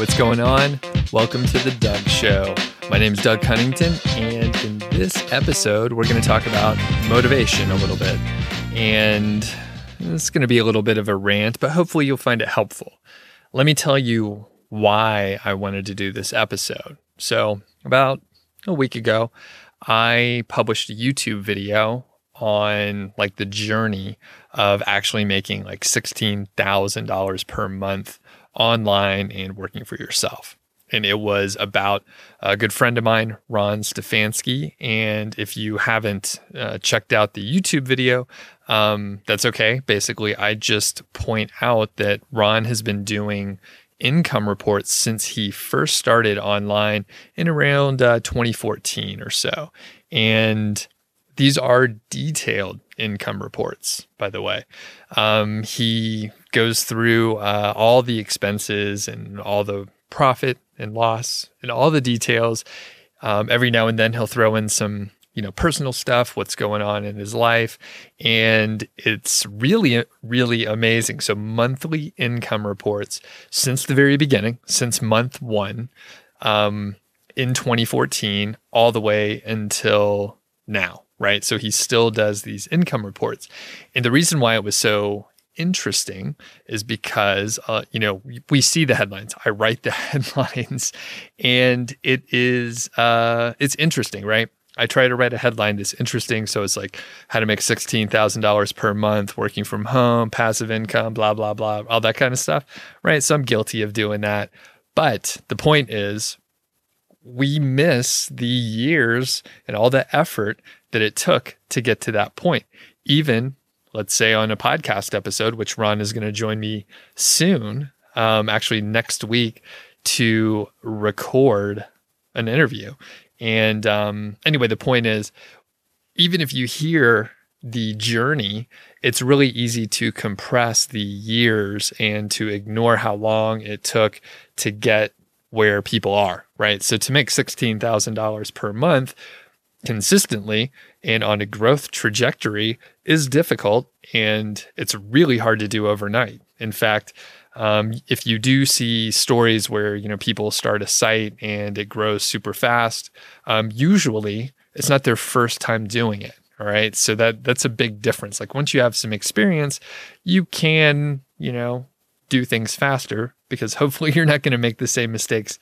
what's going on? Welcome to The Doug Show. My name is Doug Cunnington, and in this episode, we're going to talk about motivation a little bit. And it's going to be a little bit of a rant, but hopefully you'll find it helpful. Let me tell you why I wanted to do this episode. So, about a week ago, I published a YouTube video on like the journey of actually making like $16,000 per month online and working for yourself. And it was about a good friend of mine, Ron Stefanski. And if you haven't uh, checked out the YouTube video, um, that's okay. Basically, I just point out that Ron has been doing income reports since he first started online in around uh, 2014 or so. And these are detailed income reports, by the way. Um, he goes through uh, all the expenses and all the profit and loss and all the details. Um, every now and then he'll throw in some, you know, personal stuff, what's going on in his life, and it's really, really amazing. So monthly income reports since the very beginning, since month one, um, in 2014, all the way until now right? So he still does these income reports. And the reason why it was so interesting is because uh, you know we see the headlines. I write the headlines and it is uh, it's interesting right? I try to write a headline that's interesting so it's like how to make $16000 per month working from home passive income blah blah blah all that kind of stuff right? So i'm guilty of doing that. But the point is we miss the years and all the effort that it took to get to that point. Even, let's say, on a podcast episode, which Ron is going to join me soon, um, actually next week, to record an interview. And um, anyway, the point is, even if you hear the journey, it's really easy to compress the years and to ignore how long it took to get where people are, right? So to make $16,000 per month consistently and on a growth trajectory is difficult and it's really hard to do overnight. In fact, um, if you do see stories where you know people start a site and it grows super fast, um, usually it's not their first time doing it. All right, so that that's a big difference. Like once you have some experience, you can you know do things faster because hopefully you're not going to make the same mistakes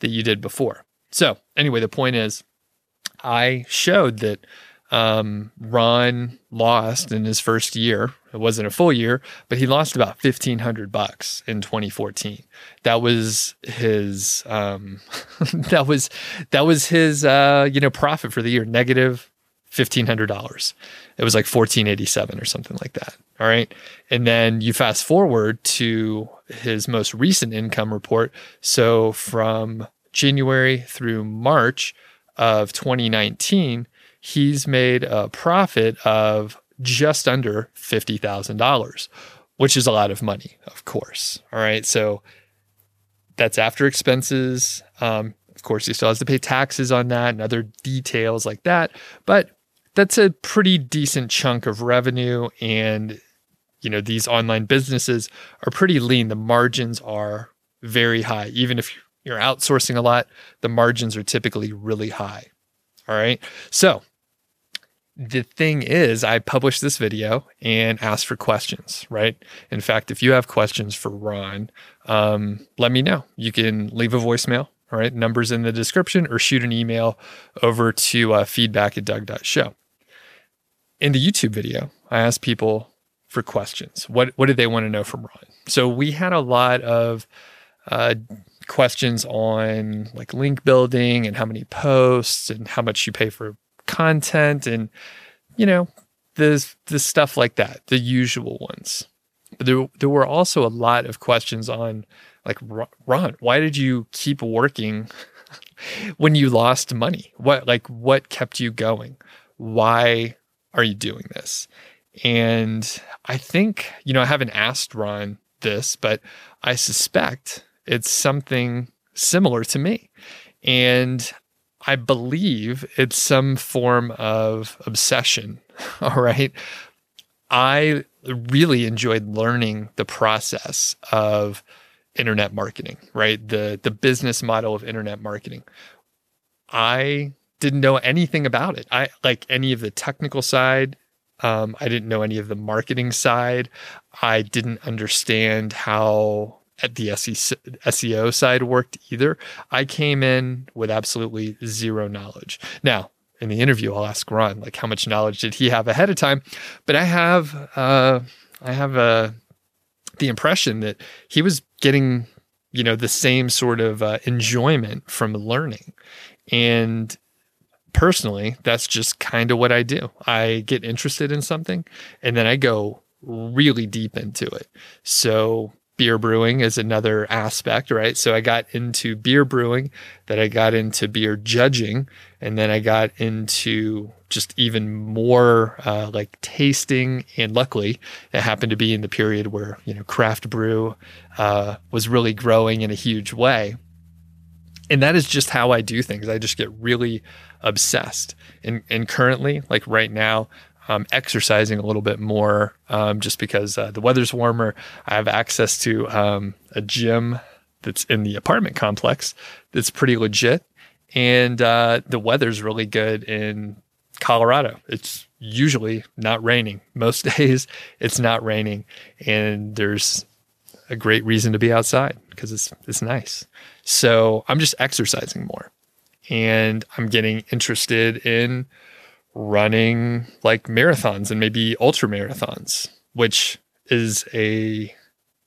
that you did before. So anyway, the point is, I showed that um, Ron lost in his first year. It wasn't a full year, but he lost about fifteen hundred bucks in 2014. That was his. Um, that was that was his. Uh, you know, profit for the year negative fifteen hundred dollars. It was like fourteen eighty seven or something like that. All right, and then you fast forward to his most recent income report. So from January through March of 2019 he's made a profit of just under $50,000, which is a lot of money, of course. All right. So that's after expenses. Um, of course, he still has to pay taxes on that and other details like that. But that's a pretty decent chunk of revenue. And, you know, these online businesses are pretty lean. The margins are very high. Even if you're outsourcing a lot, the margins are typically really high. All right. So the thing is, I published this video and asked for questions, right? In fact, if you have questions for Ron, um, let me know. You can leave a voicemail, all right? Numbers in the description or shoot an email over to uh, feedback at doug.show. In the YouTube video, I asked people for questions. What, what did they want to know from Ron? So we had a lot of uh, questions on like link building and how many posts and how much you pay for content and you know the the stuff like that, the usual ones. But there there were also a lot of questions on like Ron, why did you keep working when you lost money? What like what kept you going? Why are you doing this? And I think, you know, I haven't asked Ron this, but I suspect it's something similar to me. And I believe it's some form of obsession. All right. I really enjoyed learning the process of internet marketing, right? The the business model of internet marketing. I didn't know anything about it. I like any of the technical side. Um, I didn't know any of the marketing side. I didn't understand how at the SEO side worked either. I came in with absolutely zero knowledge. Now, in the interview, I'll ask Ron like how much knowledge did he have ahead of time, but I have uh, I have uh, the impression that he was getting you know the same sort of uh, enjoyment from learning, and personally, that's just kind of what I do. I get interested in something, and then I go really deep into it. So beer brewing is another aspect, right? So I got into beer brewing, then I got into beer judging, and then I got into just even more uh, like tasting. And luckily, it happened to be in the period where you know craft brew uh, was really growing in a huge way. And that is just how I do things. I just get really obsessed. And and currently, like right now, um, exercising a little bit more um, just because uh, the weather's warmer. I have access to um, a gym that's in the apartment complex that's pretty legit. And uh, the weather's really good in Colorado. It's usually not raining. Most days it's not raining. And there's a great reason to be outside because it's, it's nice. So I'm just exercising more and I'm getting interested in running like marathons and maybe ultra marathons, which is a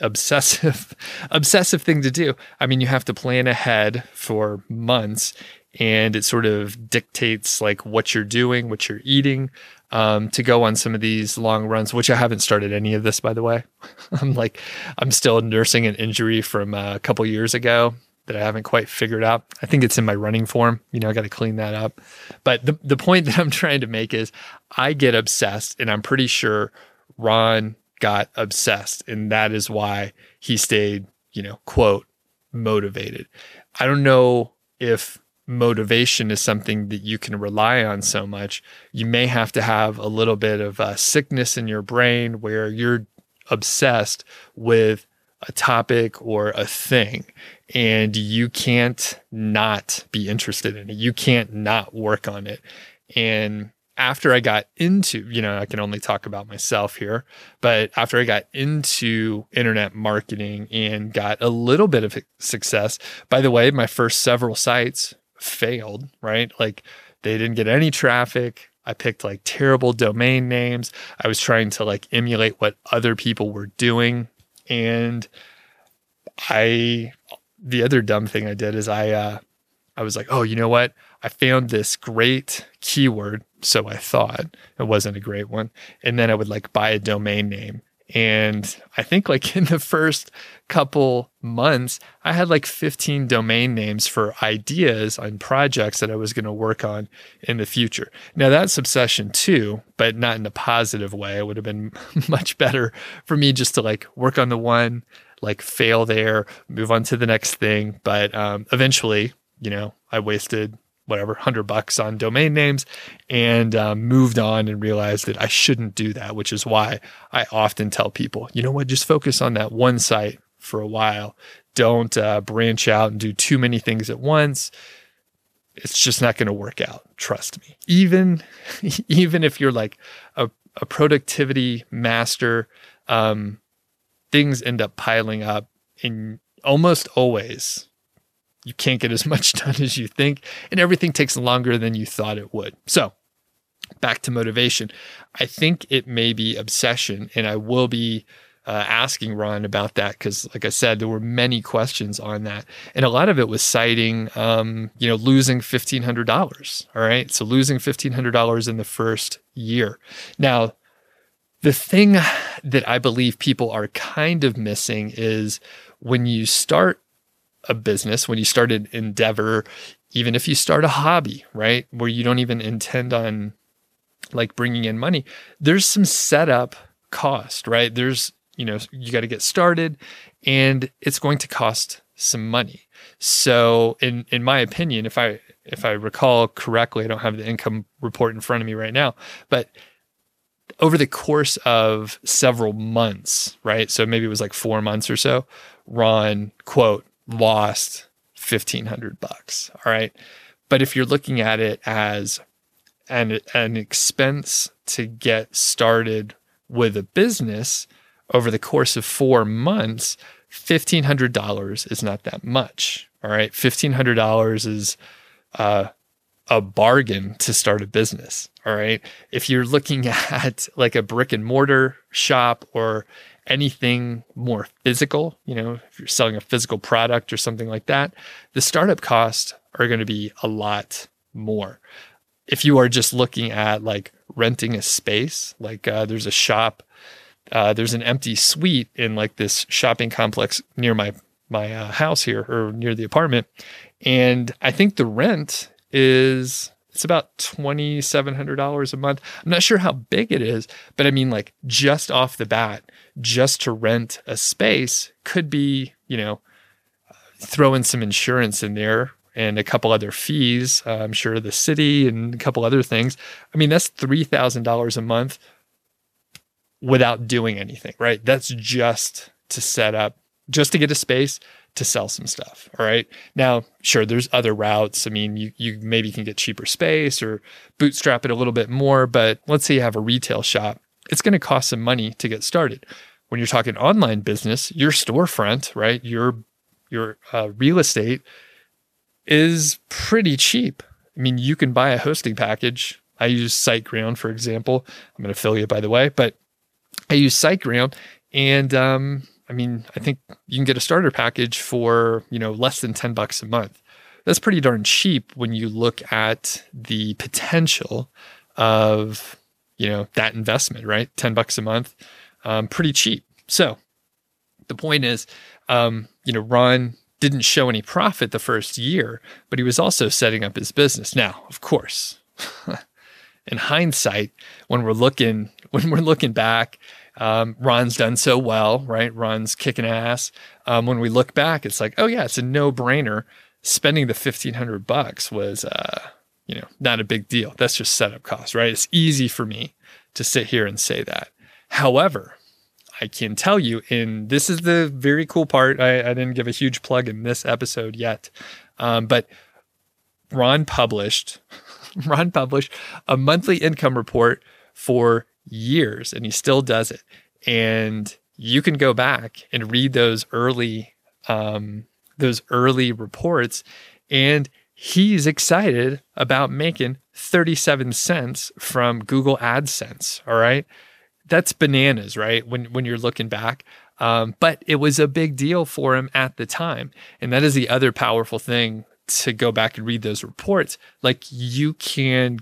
obsessive obsessive thing to do. I mean, you have to plan ahead for months and it sort of dictates like what you're doing, what you're eating um, to go on some of these long runs, which I haven't started any of this, by the way. I'm like, I'm still nursing an injury from a couple years ago that I haven't quite figured out. I think it's in my running form. You know, I got to clean that up. But the, the point that I'm trying to make is I get obsessed, and I'm pretty sure Ron got obsessed. And that is why he stayed, you know, quote, motivated. I don't know if motivation is something that you can rely on so much. You may have to have a little bit of a sickness in your brain where you're obsessed with a topic or a thing and you can't not be interested in it. You can't not work on it. And after I got into, you know, I can only talk about myself here, but after I got into internet marketing and got a little bit of success, by the way, my first several sites failed, right? Like they didn't get any traffic. I picked like terrible domain names. I was trying to like emulate what other people were doing. And I the other dumb thing I did is I uh, I was like, oh, you know what? I found this great keyword, so I thought it wasn't a great one, and then I would like buy a domain name. And I think like in the first couple months, I had like 15 domain names for ideas on projects that I was going to work on in the future. Now that's obsession too, but not in a positive way. It would have been much better for me just to like work on the one, like fail there, move on to the next thing. But um, eventually, you know, I wasted whatever hundred bucks on domain names and um, moved on and realized that I shouldn't do that, which is why I often tell people, you know what, just focus on that one site for a while. Don't uh, branch out and do too many things at once. It's just not going to work out. Trust me. Even, even if you're like a, a productivity master, um, things end up piling up and almost always you can't get as much done as you think and everything takes longer than you thought it would. So back to motivation. I think it may be obsession and i will be uh, asking ron about that because like i said there were many questions on that and a lot of it was citing um, you know losing $1500 all right? So losing $1500 in the first year. Now the thing that I believe people are kind of missing is when you start a business, when you start an endeavor, even if you start a hobby, right, where you don't even intend on like bringing in money, there's some setup cost, right? There's, you know, you got to get started and it's going to cost some money. So in in my opinion, if I if I recall correctly, I don't have the income report in front of me right now, but over the course of several months, right? So maybe it was like four months or so, Ron, quote, lost 1500 bucks. All right. But if you're looking at it as an, an expense to get started with a business over the course of four months, $1,500 is not that much. All right. $1,500 is uh, a bargain to start a business. All right. If you're looking at like a brick and mortar shop or anything more physical, you know, if you're selling a physical product or something like that, the startup costs are going to be a lot more. If you are just looking at like renting a space, like uh, there's a shop, uh, there's an empty suite in like this shopping complex near my my uh, house here or near the apartment, and I think the rent is it's about $2,700 a month. I'm not sure how big it is, but I mean, like, just off the bat, just to rent a space could be, you know, throwing some insurance in there and a couple other fees. Uh, I'm sure the city and a couple other things. I mean, that's $3,000 a month without doing anything, right? That's just to set up, just to get a space, to sell some stuff. All right. Now, sure, there's other routes. I mean, you you maybe can get cheaper space or bootstrap it a little bit more, but let's say you have a retail shop. It's going to cost some money to get started. When you're talking online business, your storefront, right? Your your uh, real estate is pretty cheap. I mean, you can buy a hosting package. I use SiteGround, for example. I'm an affiliate, by the way, but I use SiteGround, and um, I mean, I think you can get a starter package for, you know, less than 10 bucks a month. That's pretty darn cheap when you look at the potential of, you know, that investment, right? 10 bucks a month, um, pretty cheap. So the point is, um, you know, Ron didn't show any profit the first year, but he was also setting up his business. Now, of course, in hindsight, when we're looking, when we're looking back um, Ron's done so well, right? Ron's kicking ass. Um, when we look back, it's like, oh yeah, it's a no brainer. Spending the fifteen hundred bucks was, uh, you know, not a big deal. That's just setup cost, right? It's easy for me to sit here and say that. However, I can tell you, and this is the very cool part. I, I didn't give a huge plug in this episode yet, um, but Ron published, Ron published a monthly income report for years and he still does it. And you can go back and read those early um, those early reports and he's excited about making 37 cents from Google AdSense, all right? That's bananas, right? When when you're looking back. Um, but it was a big deal for him at the time. And that is the other powerful thing to go back and read those reports. Like you can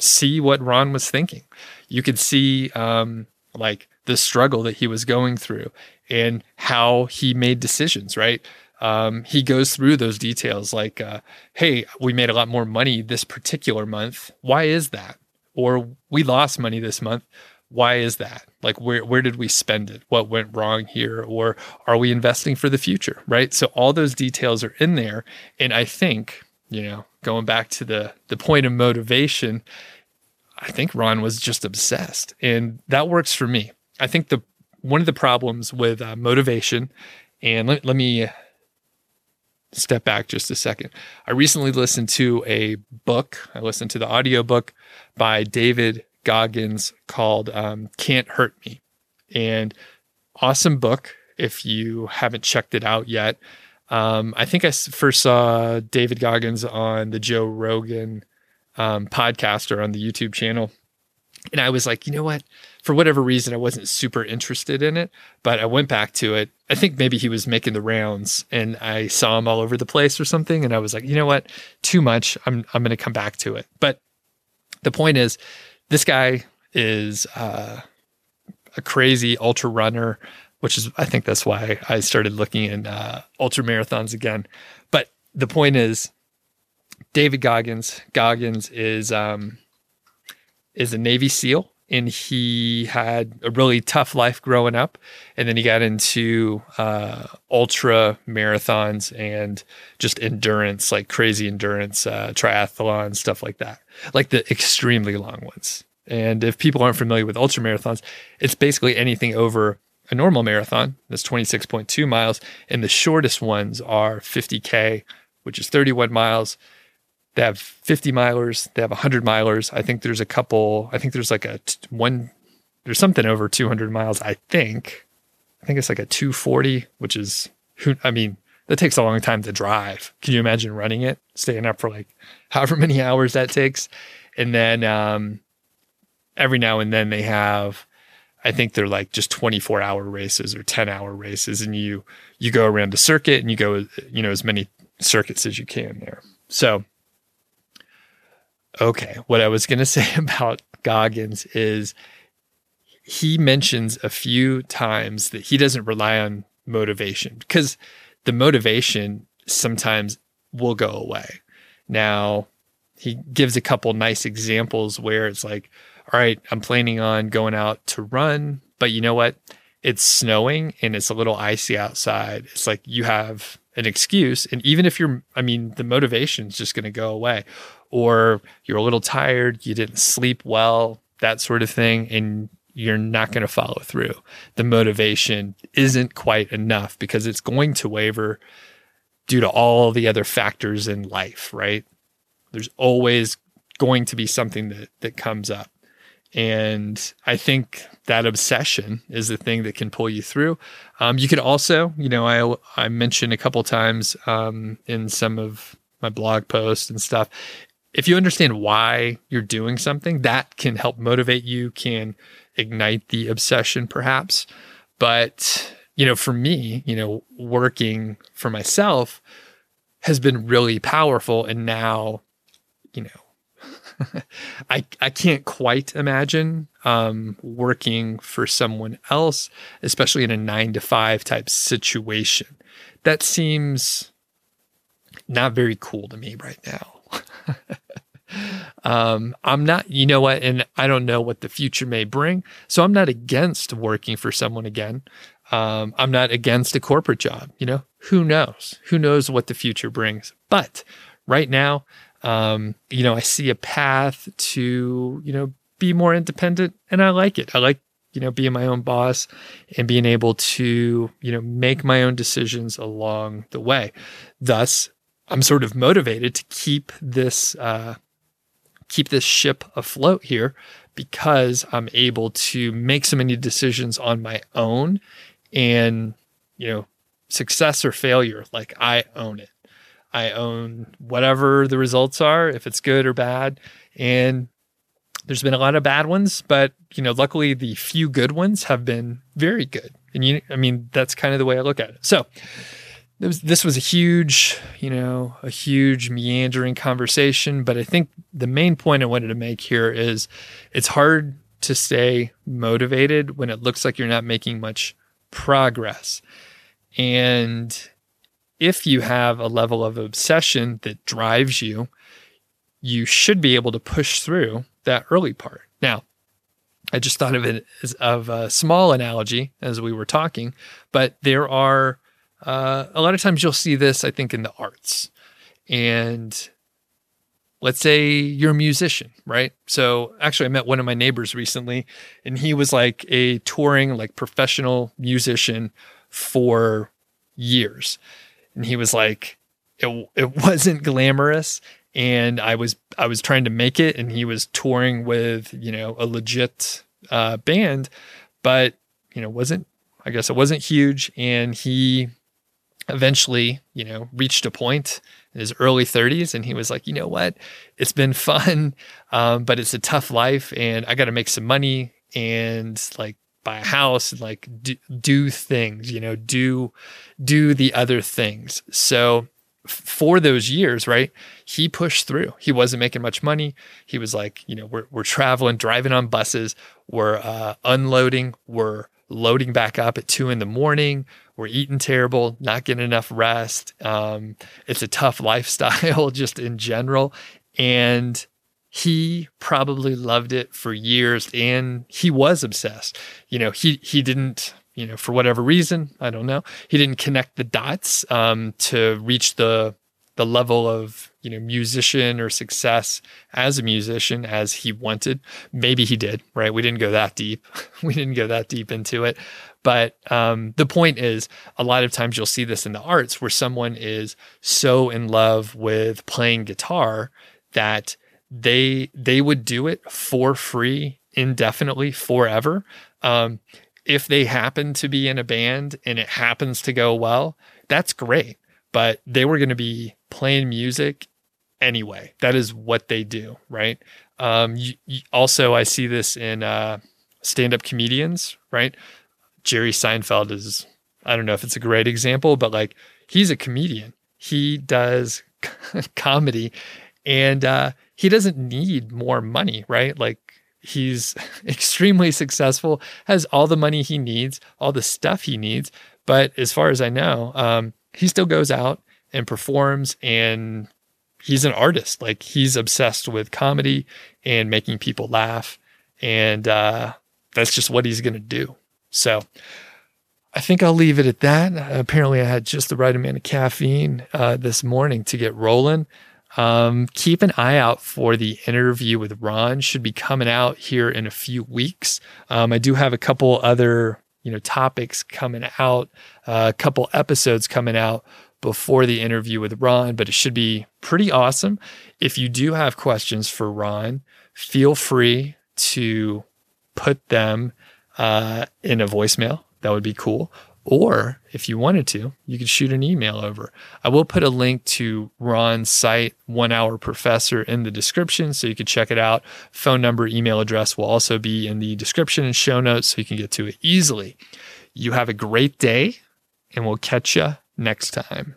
see what Ron was thinking. You could see um, like the struggle that he was going through and how he made decisions, right? Um, he goes through those details like, uh, hey, we made a lot more money this particular month. Why is that? Or we lost money this month. Why is that? Like, where, where did we spend it? What went wrong here? Or are we investing for the future? Right. So, all those details are in there. And I think, you know, going back to the the point of motivation, I think Ron was just obsessed, and that works for me. I think the one of the problems with uh, motivation, and let, let me step back just a second. I recently listened to a book. I listened to the audiobook by David Goggins called um, Can't Hurt Me. And awesome book if you haven't checked it out yet. Um, I think I first saw David Goggins on the Joe Rogan um, podcast or on the YouTube channel. And I was like, you know what? For whatever reason, I wasn't super interested in it, but I went back to it. I think maybe he was making the rounds and I saw him all over the place or something. And I was like, you know what? Too much. I'm, I'm going to come back to it. But the point is, this guy is uh, a crazy ultra runner which is I think that's why I started looking in uh, ultra marathons again. But the point is, David Goggins. Goggins is um, is a Navy SEAL, and he had a really tough life growing up, and then he got into uh, ultra marathons and just endurance, like crazy endurance, uh, triathlon stuff like that, like the extremely long ones And if people aren't familiar with ultra marathons, it's basically anything over a normal marathon that's 26.2 miles. And the shortest ones are 50K, which is 31 miles. They have 50 milers, they have 100 milers. I think there's a couple, I think there's like a t- one, there's something over 200 miles, I think. I think it's like a 240, which is, who, I mean, that takes a long time to drive. Can you imagine running it, staying up for like however many hours that takes? And then um, every now and then they have I think they're like just 24 hour races or 10 hour races and you you go around the circuit and you go you know as many circuits as you can there. So okay, what I was going to say about Goggins is he mentions a few times that he doesn't rely on motivation because the motivation sometimes will go away. Now, he gives a couple nice examples where it's like, all right, I'm planning on going out to run, but you know what? It's snowing and it's a little icy outside. It's like you have an excuse. And even if you're, I mean, the motivation is just going to go away, or you're a little tired, you didn't sleep well, that sort of thing. And you're not going to follow through. The motivation isn't quite enough because it's going to waver due to all the other factors in life, right? There's always going to be something that that comes up. And I think that obsession is the thing that can pull you through. Um, you can also, you know, I I mentioned a couple times um, in some of my blog posts and stuff. If you understand why you're doing something, that can help motivate you, can ignite the obsession, perhaps. But you know, for me, you know, working for myself has been really powerful, and now, you know, I I can't quite imagine um, working for someone else, especially in a nine to five type situation. That seems not very cool to me right now. um, I'm not, you know what, and I don't know what the future may bring. So I'm not against working for someone again. Um, I'm not against a corporate job. You know, who knows? Who knows what the future brings? But right now, um, you know, I see a path to, you know, be more independent and I like it. I like, you know, being my own boss and being able to, you know, make my own decisions along the way. Thus, I'm sort of motivated to keep this, uh, keep this ship afloat here because I'm able to make so many decisions on my own and, you know, success or failure, like I own it. I own whatever the results are, if it's good or bad. And there's been a lot of bad ones, but you know, luckily the few good ones have been very good. And you, I mean, that's kind of the way I look at it. So was, this was a huge, you know, a huge meandering conversation. But I think the main point I wanted to make here is it's hard to stay motivated when it looks like you're not making much progress. And if you have a level of obsession that drives you, you should be able to push through that early part. Now, I just thought of it as of a small analogy as we were talking, but there are uh, a lot of times you'll see this, I think, in the arts. And let's say you're a musician, right? So actually, I met one of my neighbors recently, and he was like a touring, like professional musician for years and he was like it it wasn't glamorous and I was I was trying to make it and he was touring with, you know, a legit uh, band, but you know, wasn't I guess it wasn't huge and he eventually, you know, reached a point in his early 30s and he was like, "You know what? It's been fun, um, but it's a tough life and I got to make some money and like buy a house and like do, do things, you know, do do the other things. So for those years, right, he pushed through. He wasn't making much money. He was like, you know, we're we're traveling, driving on buses, we're uh, unloading, we're loading back up at two in the morning. We're eating terrible, not getting enough rest. Um, it's a tough lifestyle just in general. And he probably loved it for years and he was obsessed. You know, he he didn't, you know, for whatever reason, I don't know, he didn't connect the dots um, to reach the the level of you know musician or success as a musician as he wanted. Maybe he did, right? We didn't go that deep. we didn't go that deep into it. But um, the point is, a lot of times you'll see this in the arts where someone is so in love with playing guitar that they they would do it for free indefinitely forever. Um, if they happen to be in a band and it happens to go well, that's great. But they were going to be playing music anyway. That is what they do, right? Um, you, you, also, I see this in uh, stand up comedians, right? Jerry Seinfeld is, I don't know if it's a great example, but like he's a comedian. He does comedy and uh, he doesn't need more money, right? Like he's extremely successful, has all the money he needs, all the stuff he needs. But as far as I know, um, he still goes out and performs and he's an artist. Like he's obsessed with comedy and making people laugh. And uh, that's just what he's going to do. So I think I'll leave it at that. Apparently, I had just the right amount of caffeine uh, this morning to get rolling. Um, keep an eye out for the interview with Ron. Should be coming out here in a few weeks. Um, I do have a couple other you know topics coming out, uh, a couple episodes coming out before the interview with Ron, but it should be pretty awesome. If you do have questions for Ron, feel free to put them uh, in a voicemail. That would be cool. Or if you wanted to, you could shoot an email over. I will put a link to Ron's site, One Hour Professor, in the description so you can check it out. Phone number, email address will also be in the description and show notes so you can get to it easily. You have a great day, and we'll catch you next time.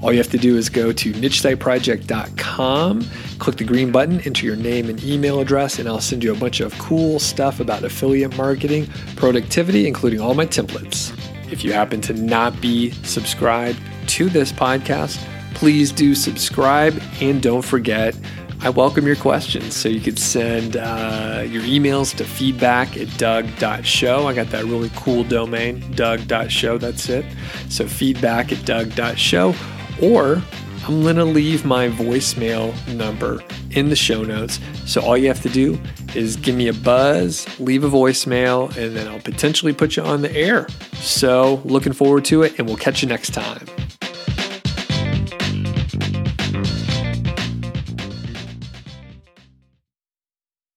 All you have to do is go to nichesiteproject.com, click the green button, enter your name and email address, and I'll send you a bunch of cool stuff about affiliate marketing, productivity, including all my templates. If you happen to not be subscribed to this podcast, please do subscribe and don't forget I welcome your questions. So you could send uh, your emails to feedback at doug.show. I got that really cool domain, doug.show. That's it. So feedback at doug.show. Or I'm going to leave my voicemail number in the show notes. So all you have to do is give me a buzz, leave a voicemail, and then I'll potentially put you on the air. So looking forward to it, and we'll catch you next time.